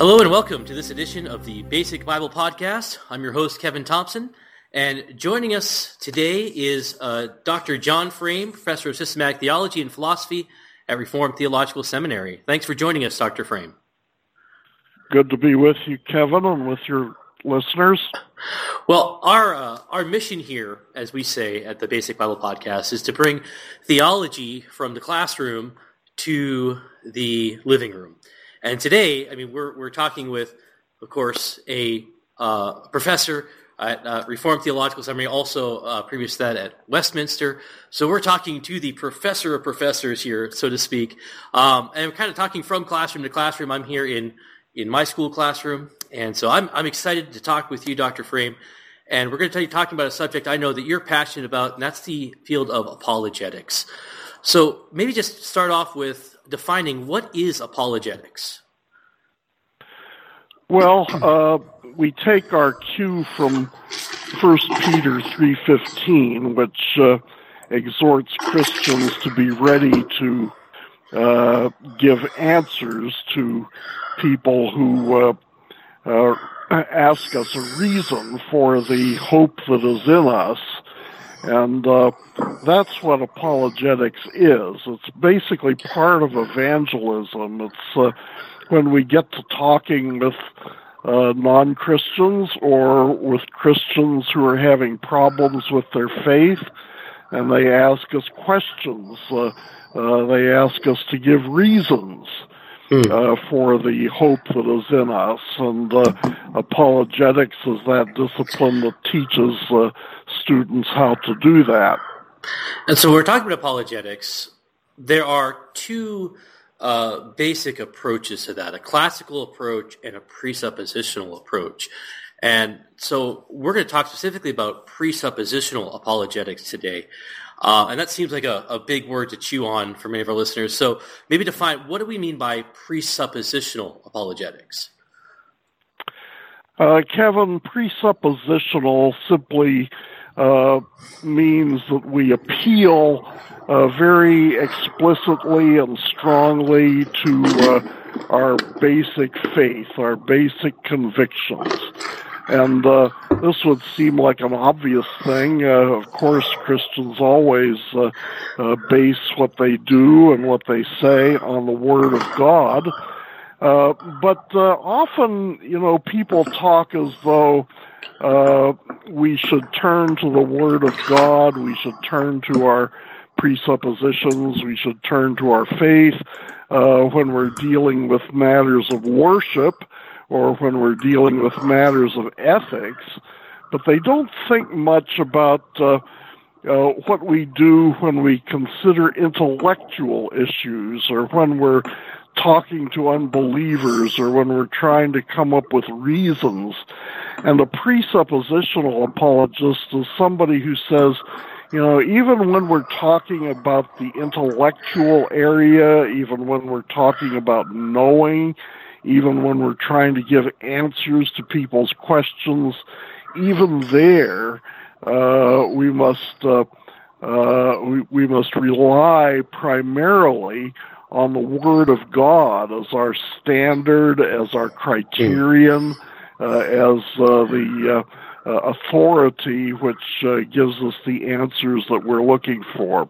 Hello and welcome to this edition of the Basic Bible Podcast. I'm your host, Kevin Thompson, and joining us today is uh, Dr. John Frame, Professor of Systematic Theology and Philosophy at Reformed Theological Seminary. Thanks for joining us, Dr. Frame. Good to be with you, Kevin, and with your listeners. Well, our uh, our mission here, as we say at the Basic Bible Podcast, is to bring theology from the classroom to the living room. And today, I mean, we're we're talking with, of course, a uh, professor at uh, Reformed Theological Seminary, also uh, previous to that at Westminster. So we're talking to the professor of professors here, so to speak, um, and we're kind of talking from classroom to classroom. I'm here in in my school classroom, and so I'm I'm excited to talk with you, Dr. Frame. And we're going to you talking about a subject I know that you're passionate about, and that's the field of apologetics. So maybe just start off with defining what is apologetics. Well, uh, we take our cue from First Peter three fifteen, which uh, exhorts Christians to be ready to uh, give answers to people who uh, uh, ask us a reason for the hope that is in us. And uh, that's what apologetics is. It's basically part of evangelism. It's uh, when we get to talking with uh, non Christians or with Christians who are having problems with their faith, and they ask us questions. Uh, uh, they ask us to give reasons. Hmm. Uh, for the hope that is in us. And uh, apologetics is that discipline that teaches uh, students how to do that. And so we're talking about apologetics. There are two uh, basic approaches to that, a classical approach and a presuppositional approach. And so we're going to talk specifically about presuppositional apologetics today. Uh, and that seems like a, a, big word to chew on for many of our listeners. So maybe define what do we mean by presuppositional apologetics? Uh, Kevin, presuppositional simply uh, means that we appeal uh, very explicitly and strongly to uh, our basic faith, our basic convictions. And uh, this would seem like an obvious thing. Uh, of course, Christians always base what they do and what they say on the Word of God. Uh, but often, you know, people talk as though uh, we should turn to the Word of God, we should turn to our presuppositions, we should turn to our faith. Uh, when we're dealing with matters of worship or when we're dealing with matters of ethics, but they don't think much about uh, uh, what we do when we consider intellectual issues or when we're talking to unbelievers or when we're trying to come up with reasons. And a presuppositional apologist is somebody who says, you know, even when we're talking about the intellectual area, even when we're talking about knowing, even when we're trying to give answers to people's questions, even there, uh, we must uh, uh, we, we must rely primarily on the Word of God as our standard, as our criterion, uh, as uh, the uh, authority which gives us the answers that we're looking for.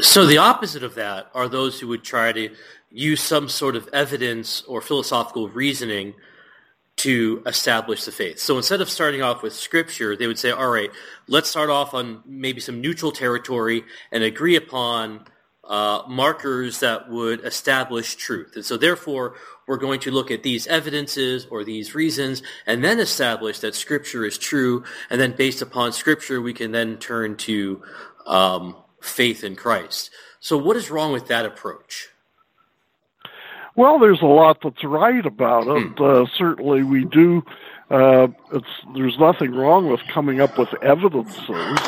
So the opposite of that are those who would try to use some sort of evidence or philosophical reasoning to establish the faith. So instead of starting off with scripture, they would say, all right, let's start off on maybe some neutral territory and agree upon uh, markers that would establish truth. And so therefore, we're going to look at these evidences or these reasons and then establish that scripture is true. And then based upon scripture, we can then turn to um, faith in Christ. So what is wrong with that approach? Well, there's a lot that's right about it. Hmm. Uh, certainly, we do. Uh, it's there's nothing wrong with coming up with evidences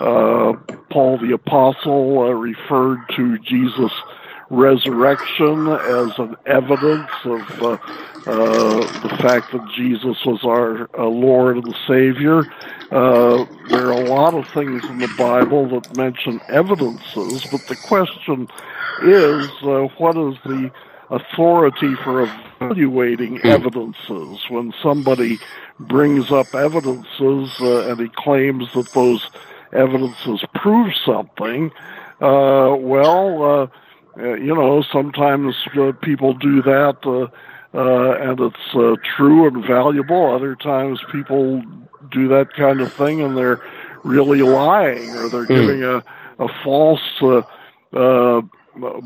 uh, Paul the Apostle uh, referred to Jesus' resurrection as an evidence of uh, uh, the fact that Jesus was our uh, Lord and Savior. Uh, there are a lot of things in the Bible that mention evidences, but the question is, uh, what is the authority for evaluating evidences. When somebody brings up evidences uh, and he claims that those evidences prove something, uh, well, uh, uh you know, sometimes uh, people do that uh, uh, and it's uh, true and valuable. Other times people do that kind of thing and they're really lying or they're mm. giving a, a false uh, uh,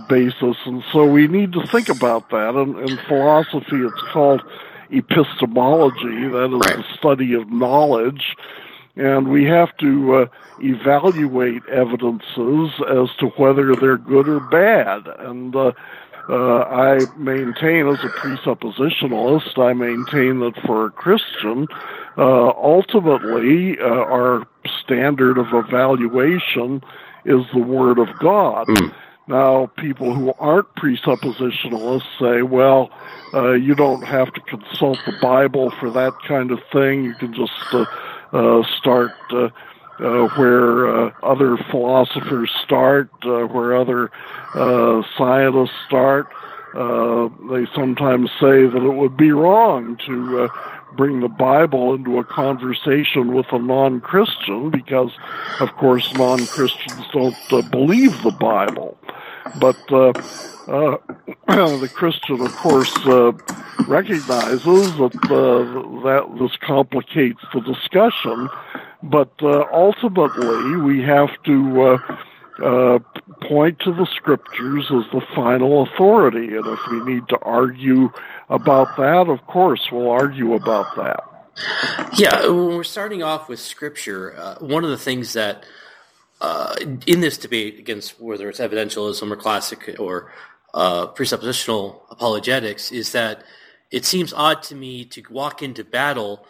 basis. And so we need to think about that. And in philosophy, it's called epistemology, that is right. the study of knowledge. And we have to uh, evaluate evidences as to whether they're good or bad. And uh, uh, I maintain, as a presuppositionalist, I maintain that for a Christian, uh, ultimately, uh, our standard of evaluation is the Word of God. Mm. Now, people who aren't presuppositionalists say, well, uh, you don't have to consult the Bible for that kind of thing. You can just start uh, uh, where uh, other philosophers start, where other scientists start. they sometimes say that it would be wrong to bring the Bible into a conversation with a non-Christian because, of course, non-Christians don't uh, believe the Bible. But uh, uh, the Christian, of course, uh, recognizes that uh, that this complicates the discussion. But uh, ultimately, we have to uh, point to the scriptures as the final authority, and if we need to argue about that, of course, we'll argue about that. Yeah, when we're starting off with scripture, one of the things that uh, in this debate against whether it's evidentialism or classic or uh, presuppositional apologetics is that it seems odd to me to walk into battle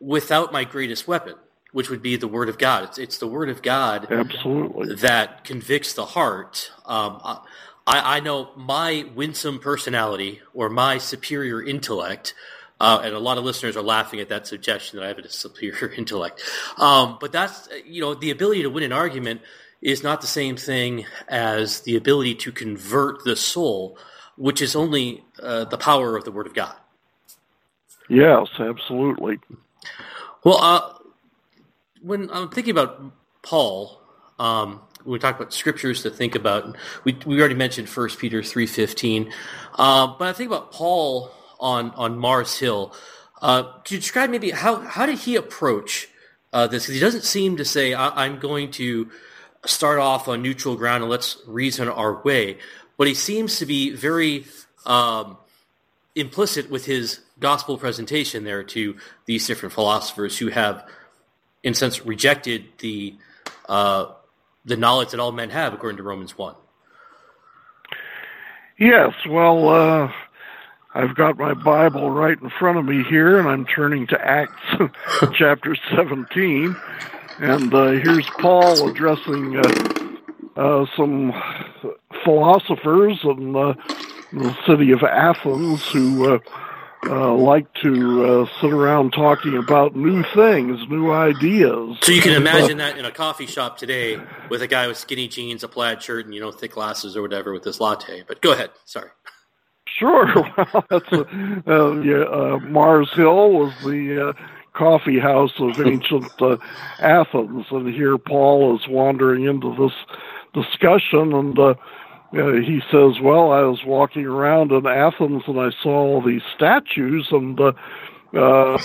without my greatest weapon, which would be the Word of God. It's, it's the Word of God Absolutely. that convicts the heart. Um, I, I know my winsome personality or my superior intellect uh, and a lot of listeners are laughing at that suggestion that I have a superior intellect. Um, but that's, you know, the ability to win an argument is not the same thing as the ability to convert the soul, which is only uh, the power of the Word of God. Yes, absolutely. Well, uh, when I'm thinking about Paul, um, when we talk about scriptures to think about, we, we already mentioned First Peter three fifteen, uh, but I think about Paul on on Mars Hill. Uh, you describe maybe how how did he approach uh, this? Because he doesn't seem to say I- am going to start off on neutral ground and let's reason our way, but he seems to be very um, implicit with his gospel presentation there to these different philosophers who have, in a sense, rejected the uh, the knowledge that all men have, according to Romans one. Yes, well, uh, I've got my Bible right in front of me here, and I'm turning to Acts chapter 17. And uh, here's Paul addressing uh, uh, some philosophers in uh, the city of Athens who uh, uh, like to sit around talking about new things, new ideas. So you can imagine that in a coffee shop today with a guy with skinny jeans, a plaid shirt, and you know thick glasses or whatever with this latte. But go ahead. Sorry. Sure. Well, that's a, uh, yeah, uh, Mars Hill was the uh, coffee house of ancient uh, Athens, and here Paul is wandering into this discussion, and uh, uh, he says, "Well, I was walking around in Athens, and I saw all these statues, and uh, uh,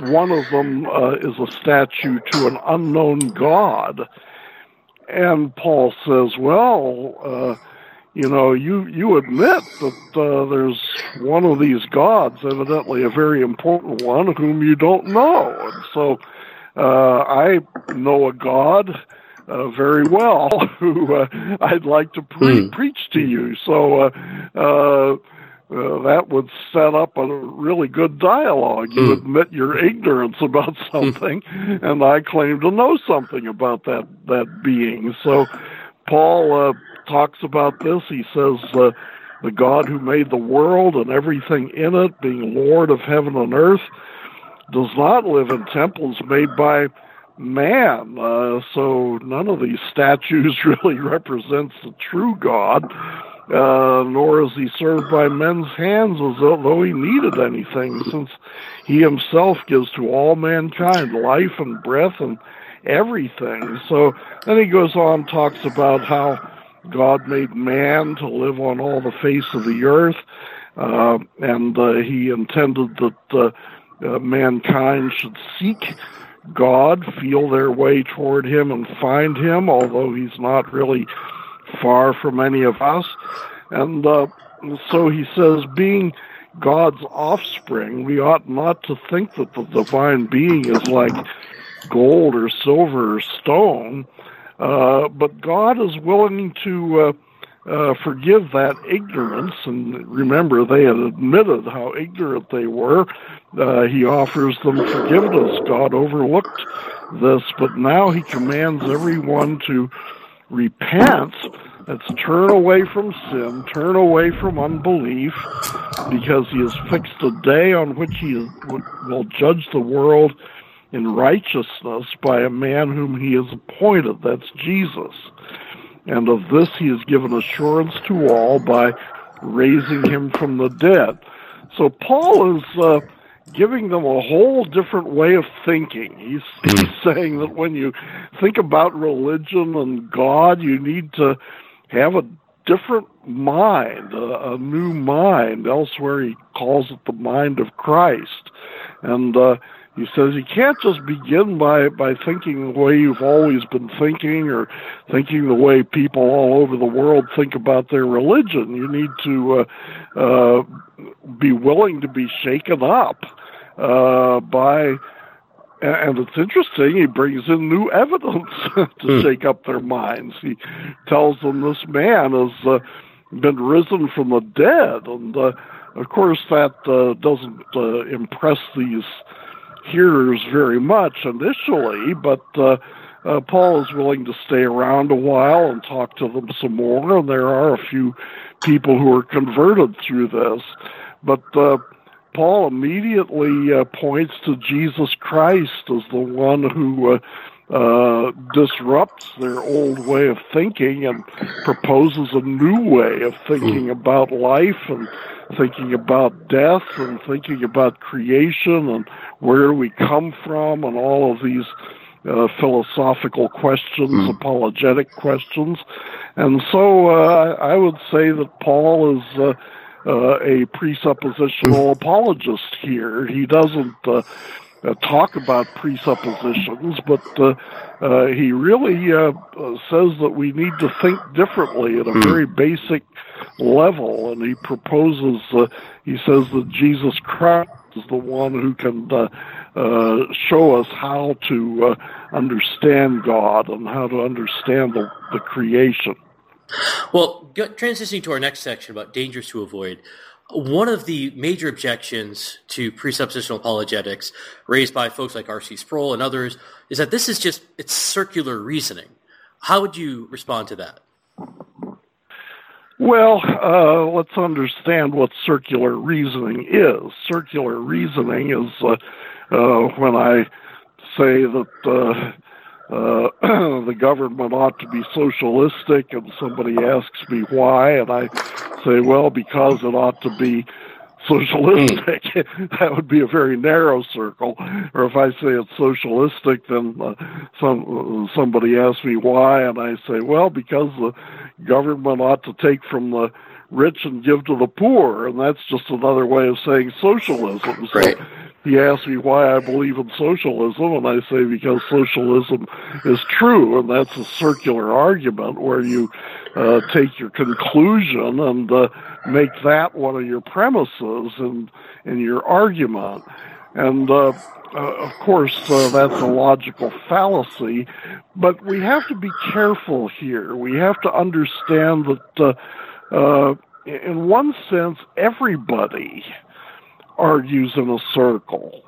one of them uh, is a statue to an unknown god." And Paul says, "Well." Uh, you know, you you admit that uh, there's one of these gods, evidently a very important one, whom you don't know. And so, uh, I know a god uh, very well who uh, I'd like to pre- mm. preach to you. So. Uh, uh, uh, that would set up a really good dialogue. You mm. admit your ignorance about something, and I claim to know something about that that being. So, Paul uh, talks about this. He says, uh, the God who made the world and everything in it, being Lord of heaven and earth, does not live in temples made by man. Uh, so none of these statues really represents the true God. uh, nor is he served by men's hands as though he needed anything, since he himself gives to all mankind life and breath and everything. So then he goes on, talks about how God made man to live on all the face of the earth, uh, and uh, he intended that uh, uh, mankind should seek God, feel their way toward Him, and find Him, although He's not really far from any of us. And uh, so he says, being God's offspring, we ought not to think that the divine being is like gold or silver or stone, uh, but God is willing to uh, uh, forgive that ignorance. And remember, they had admitted how ignorant they were. Uh, he offers them forgiveness. God overlooked this, but now he commands everyone to repent. Let's turn away from sin, turn away from unbelief, because he has fixed a day on which he will judge the world in righteousness by a man whom he has appointed. That's Jesus. And of this he has given assurance to all by raising him from the dead. So Paul is uh, giving them a whole different way of thinking. He's, he's saying that when you think about religion and God, you need to have a different mind, a, a new mind. Elsewhere, he calls it the mind of Christ. And uh, he says you can't just begin by, by thinking the way you've always been thinking or thinking the way people all over the world think about their religion. You need to uh, uh, be willing to be shaken up uh, by and it's interesting, he brings in new evidence to mm. shake up their minds. He tells them this man has uh, been risen from the dead. And uh, of course, that uh, doesn't uh, impress these hearers very much initially, but uh, uh, Paul is willing to stay around a while and talk to them some more. And there are a few people who are converted through this. But uh, Paul immediately uh, points to Jesus Christ as the one who uh, uh, disrupts their old way of thinking and proposes a new way of thinking hmm. about life and thinking about death and thinking about creation and where we come from and all of these uh, philosophical questions, mm. apologetic questions. And so uh, I would say that Paul is uh, uh, a presuppositional apologist here. He doesn't uh, uh, talk about presuppositions, but uh, uh, he really uh, says that we need to think differently at a hmm. very basic level. And he proposes, he says that Jesus Christ is the one who can show us how to understand God and how to understand the, the creation. Well, transitioning to our next section about dangers to avoid, one of the major objections to presuppositional apologetics raised by folks like R.C. Sproul and others is that this is just it's circular reasoning. How would you respond to that? Well, uh, let's understand what circular reasoning is. Circular reasoning is uh, uh, when I say that uh, uh, the government ought to be socialistic, and somebody asks me why, and I say, well, because it ought to be socialistic. that would be a very narrow circle. Or if I say it's socialistic, then uh, some somebody asks me why, and I say, well, because the government ought to take from the rich and give to the poor, and that's just another way of saying socialism. So right he asked me why I believe in socialism, and I say because socialism is true, and that's a circular argument where you uh, take your conclusion and uh, make that one of your premises in in your argument. And uh, uh, of course, uh, that's a logical fallacy, but we have to be careful here. We have to understand that, uh, uh, in one sense, everybody argues in a circle.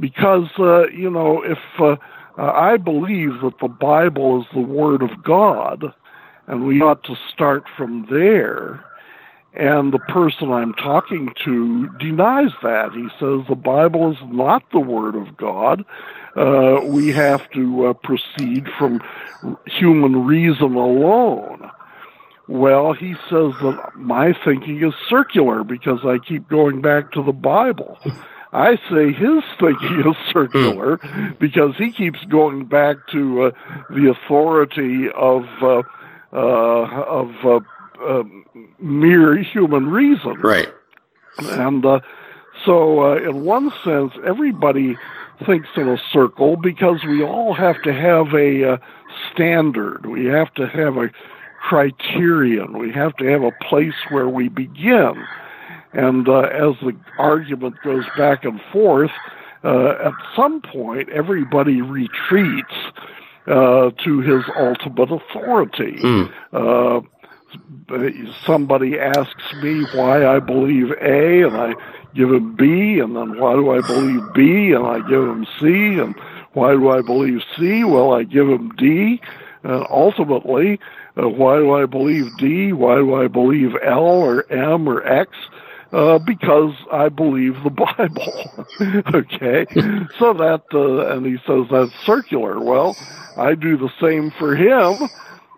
Because, uh, you know, if uh, I believe that the Bible is the Word of God, and we ought to start from there, and the person I'm talking to denies that. He says the Bible is not the Word of God. Uh, we have to uh, proceed from human reason alone. Well, he says that my thinking is circular because I keep going back to the Bible. I say his thinking is circular because he keeps going back to uh, the authority of uh, uh, of uh, uh, mere human reason. Right. And uh, so, uh, in one sense, everybody thinks in a circle because we all have to have a uh, standard. We have to have a criterion. We have to have a place where we begin. And uh, as the argument goes back and forth, uh, at some point, everybody retreats uh, to his ultimate authority. Mm. somebody asks me why I believe A, and I give him B, and then why do I believe B, and I give him C, and why do I believe C? Well, I give him D, and ultimately, uh, why do I believe D? Why do I believe L or M or X? Uh, because I believe the Bible. okay, so that uh, and he says that's circular. Well, I do the same for him,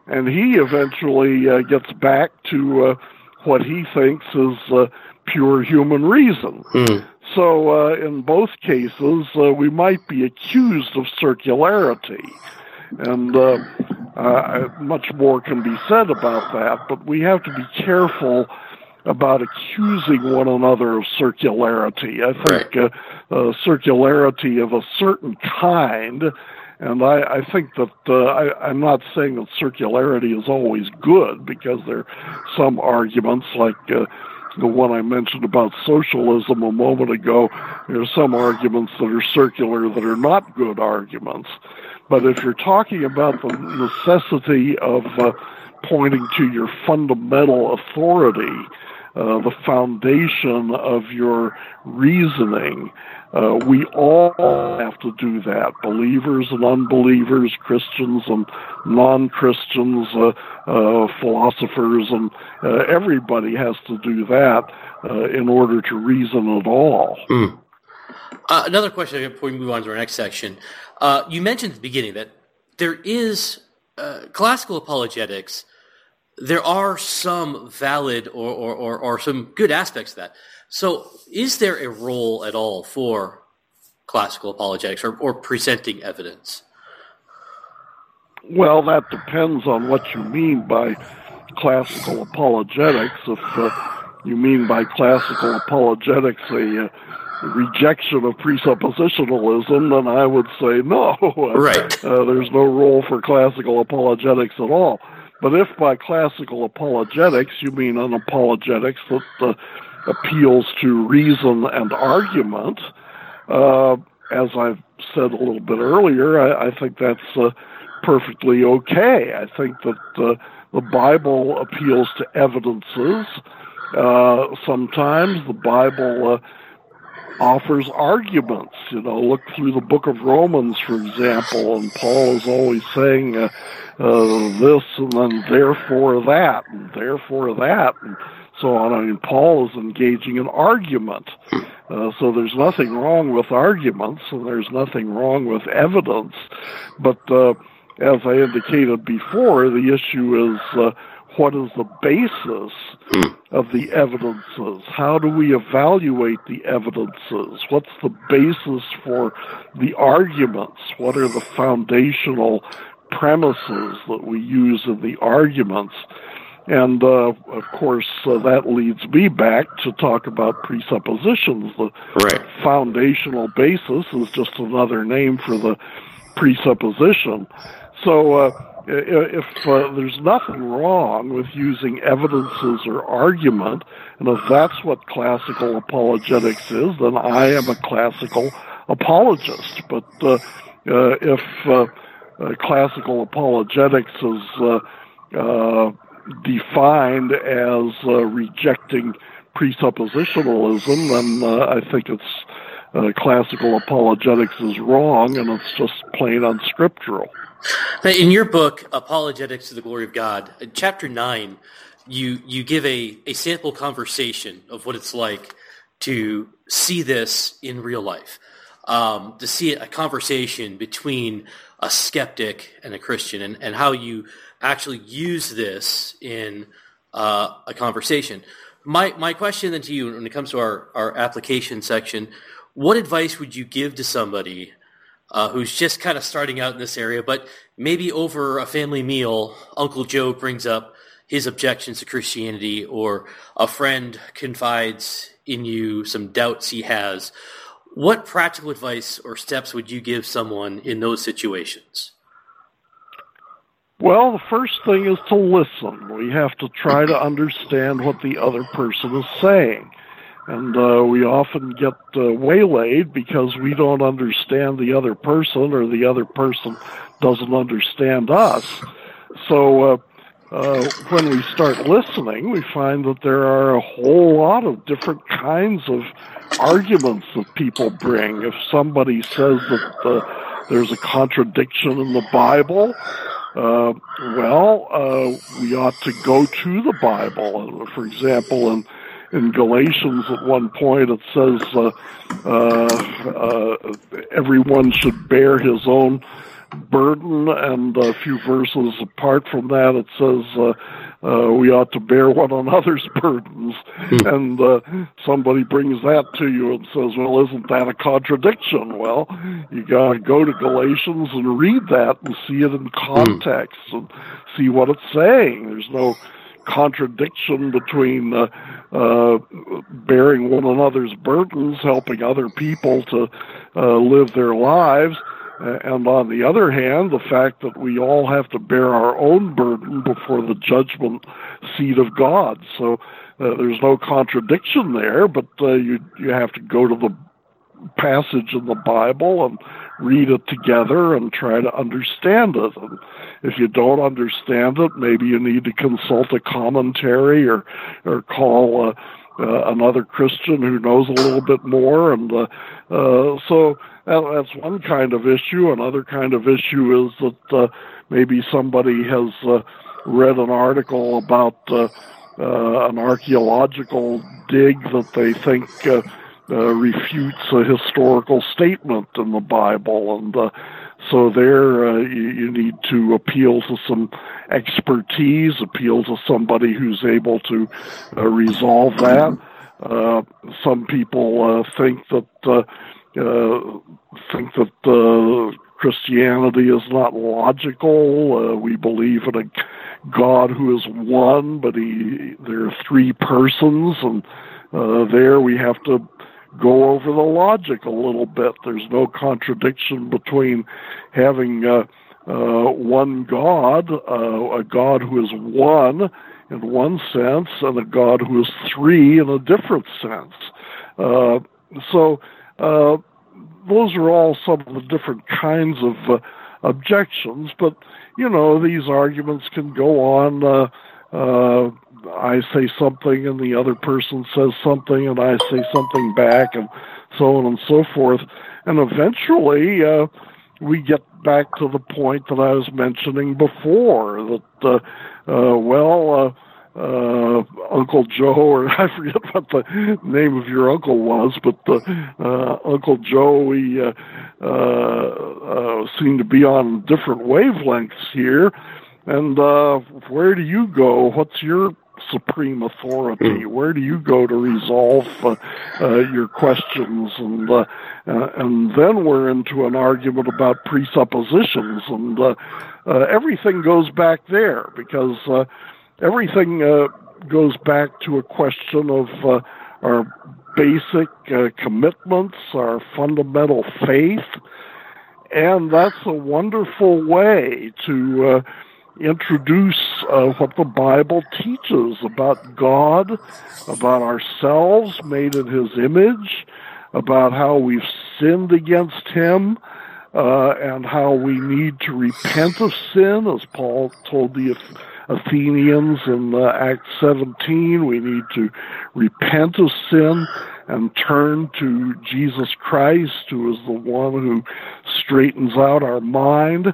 and he eventually uh, gets back to uh, what he thinks is uh, pure human reason. Mm. So, uh, in both cases, uh, we might be accused of circularity. And uh, uh, much more can be said about that, but we have to be careful about accusing one another of circularity. I think right. uh, uh, circularity of a certain kind, and I, I think that uh, I, I'm not saying that circularity is always good because there are some arguments like. Uh, the one I mentioned about socialism a moment ago, there are some arguments that are circular that are not good arguments. But if you're talking about the necessity of uh, pointing to your fundamental authority, uh, the foundation of your reasoning. Uh, we all have to do that. Believers and unbelievers, Christians and non-Christians, uh, uh philosophers, and uh, everybody has to do that in order to reason at all. Mm. another question before we move on to our next section. You mentioned at the beginning that there is classical apologetics there are some valid or, or, or, or, some good aspects of that. So, is there a role at all for classical apologetics or, or presenting evidence? Well, that depends on what you mean by classical apologetics. If uh, you mean by classical apologetics a uh, rejection of presuppositionalism, then I would say no. Right. Uh, there's no role for classical apologetics at all. But if by classical apologetics you mean an apologetics that uh, appeals to reason and argument, uh, as I've said a little bit earlier, I, I think that's uh, perfectly okay. I think that uh, the Bible appeals to evidences. Uh, sometimes the Bible uh, offers arguments. You know, look through the book of Romans, for example, and Paul is always saying, uh, uh, this and then therefore that and therefore that and so on. I mean, Paul is engaging in argument. Uh, so there's nothing wrong with arguments and there's nothing wrong with evidence. But uh, as I indicated before, the issue is uh, what is the basis of the evidences? How do we evaluate the evidences? What's the basis for the arguments? What are the foundational premises that we use in the arguments. And uh, of course, uh, that leads me back to talk about presuppositions. The right. foundational basis is just another name for the presupposition. So, uh, if uh, there's nothing wrong with using evidences or argument, and if that's what classical apologetics is, then I am a classical apologist. But uh, uh, if uh, classical apologetics is uh, uh, defined as rejecting presuppositionalism, then I think it's classical apologetics is wrong, and it's just plain unscriptural. In your book, Apologetics to the Glory of God, chapter 9, you, you give a, a sample conversation of what it's like to see this in real life. um, to see a conversation between a skeptic and a Christian, and, and how you actually use this in uh, a conversation. My my question then to you, when it comes to our, our application section, what advice would you give to somebody uh, who's just kind of starting out in this area, but maybe over a family meal, Uncle Joe brings up his objections to Christianity, or a friend confides in you some doubts he has. What practical advice or steps would you give someone in those situations? Well, the first thing is to listen. We have to try to understand what the other person is saying. And uh, we often get uh, waylaid because we don't understand the other person or the other person doesn't understand us. So uh, uh, when we start listening, we find that there are a whole lot of different kinds of arguments that people bring. If somebody says that uh, there's a contradiction in the Bible, uh, well, uh, we ought to go to the Bible. For example, in in Galatians at one point it says uh, uh, uh, everyone should bear his own burden, and a few verses apart from that it says uh, uh, we ought to bear one another's burdens. Hmm. And uh, somebody brings that to you and says, well, isn't that a contradiction? Well, you got to go to Galatians and read that and see it in context hmm. and see what it's saying. There's no contradiction between uh, uh, bearing one another's burdens, helping other people to uh, live their lives, and on the other hand, the fact that we all have to bear our own burden before the judgment seat of God. So uh, there's no contradiction there, but uh, you you have to go to the passage in the Bible and read it together and try to understand it. And if you don't understand it, maybe you need to consult a commentary or or call uh, uh, another Christian who knows a little bit more. And uh, uh, so that's one kind of issue. Another kind of issue is that uh, maybe somebody has uh, read an article about uh, uh, an archaeological dig that they think uh, uh, refutes a historical statement in the Bible, and uh, so there uh, you, you need to appeal to some expertise, appeal to somebody who's able to uh, resolve that. Uh, some people think that think that Christianity is not logical. We believe in a God who is one, but he there are three persons, and uh, there we have to go over the logic a little bit. There's no contradiction between having uh, uh, one God, uh, a God who is one in one sense, and a God who is three in a different sense. Uh, so uh, those are all some of the different kinds of uh, objections, but you know these arguments can go on. I say something and the other person says something and I say something back and so on and so forth. And eventually, uh, we get back to the point that I was mentioning before that, uh, uh, well, uh, uh, Uncle Joe, or I forget what the name of your uncle was, but uh, Uncle Joe, we uh, uh, uh, seem to be on different wavelengths here. And uh, where do you go? What's your supreme authority? Hmm. Where do you go to resolve uh, uh, your questions? And uh, uh, and then we're into an argument about presuppositions, and uh, uh, everything goes back there because uh, everything uh, goes back to a question of uh, our basic uh, commitments, our fundamental faith, and that's a wonderful way to uh, introduce uh, what the Bible teaches about God, about ourselves made in His image, about how we've sinned against Him, uh, and how we need to repent of sin, as Paul told the Athenians in uh, Acts 17. We need to repent of sin and turn to Jesus Christ, who is the one who straightens out our mind.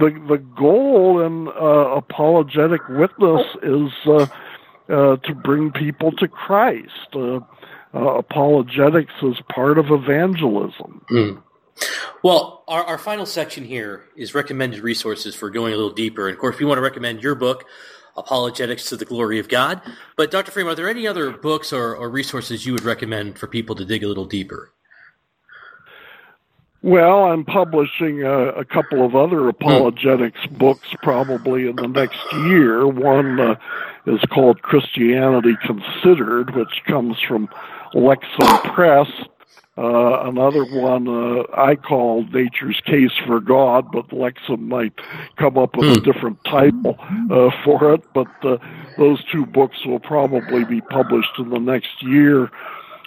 The, the goal in uh, apologetic witness is uh, uh, to bring people to Christ. Uh, uh, apologetics is part of evangelism. Mm. Well, our, our final section here is recommended resources for going a little deeper. And of course, we want to recommend your book, Apologetics to the Glory of God. But Dr. Frame, are there any other books or, or resources you would recommend for people to dig a little deeper? Well, I'm publishing a, a couple of other apologetics books probably in the next year. One uh, is called Christianity Considered, which comes from Lexham Press. Uh, another one uh, I call Nature's Case for God, but Lexham might come up with a hmm. different title uh, for it. But uh, those two books will probably be published in the next year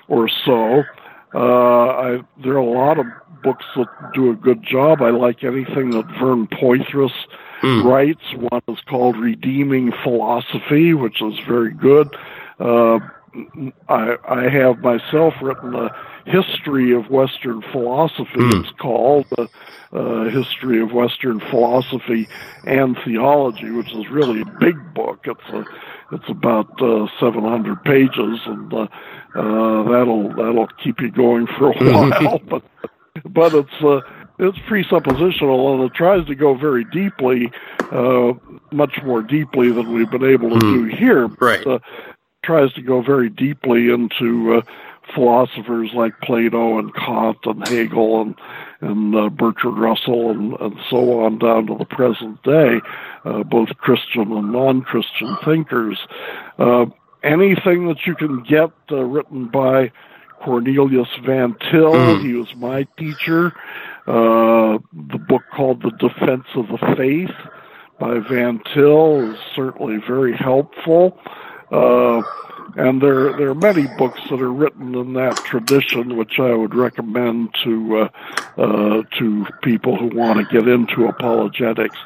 or so. Uh, I, there are a lot of books that do a good job. I like anything that Vern Poythress mm. writes. One is called Redeeming Philosophy, which is very good. Uh, I, I have myself written a history of Western philosophy. Mm. It's called the uh, History of Western Philosophy and Theology, which is really a big book. It's a it's about uh, 700 pages, and uh, uh, that'll that'll keep you going for a while. but but it's uh, it's presuppositional and it tries to go very deeply, uh, much more deeply than we've been able to mm. do here. Right. Uh, tries to go very deeply into uh, philosophers like Plato and Kant and Hegel and and uh, Bertrand Russell and, and so on down to the present day, uh, both Christian and non-Christian thinkers. Uh, anything that you can get uh, written by Cornelius Van Til. Mm. He was my teacher. Uh, the book called The Defense of the Faith by Van Til is certainly very helpful. Uh, and there there are many books that are written in that tradition, which I would recommend to uh, uh, to people who want to get into apologetics.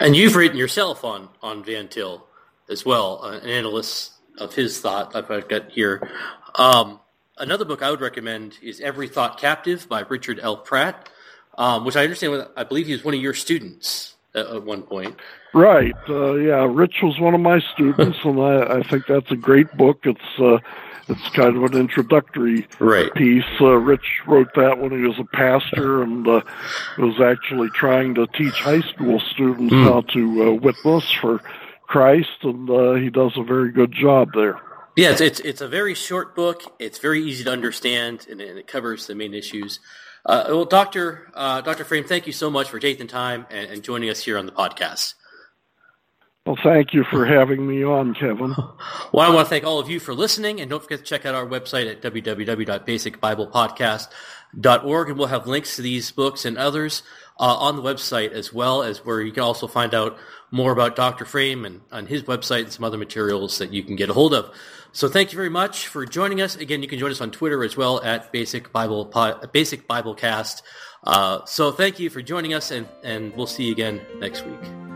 And you've written yourself on on Van Til as well, uh, an analyst of his thought I've got here. Um, another book I would recommend is Every Thought Captive by Richard L. Pratt, um, which I understand. I believe he was one of your students at, at one point. Right. Uh, yeah, Rich was one of my students, and I, I think that's a great book. It's uh, it's kind of an introductory right. piece. Uh, Rich wrote that when he was a pastor and uh, was actually trying to teach high school students mm. how to uh, witness for Christ, and uh, he does a very good job there. Yeah, it's, it's, it's a very short book. It's very easy to understand, and, and it covers the main issues. Uh, well, Doctor uh, Doctor Frame, thank you so much for taking the time and, and, joining us here on the podcast. Well, thank you for having me on, Kevin. Well, I want to thank all of you for listening, and don't forget to check out our website at www.basicbiblepodcast.org, and we'll have links to these books and others uh, on the website as well as where you can also find out more about Dr. Frame and on his website and some other materials that you can get a hold of. So thank you very much for joining us. Again, you can join us on Twitter as well at Basic Bible Basic Biblecast. Uh, so thank you for joining us, and, and we'll see you again next week.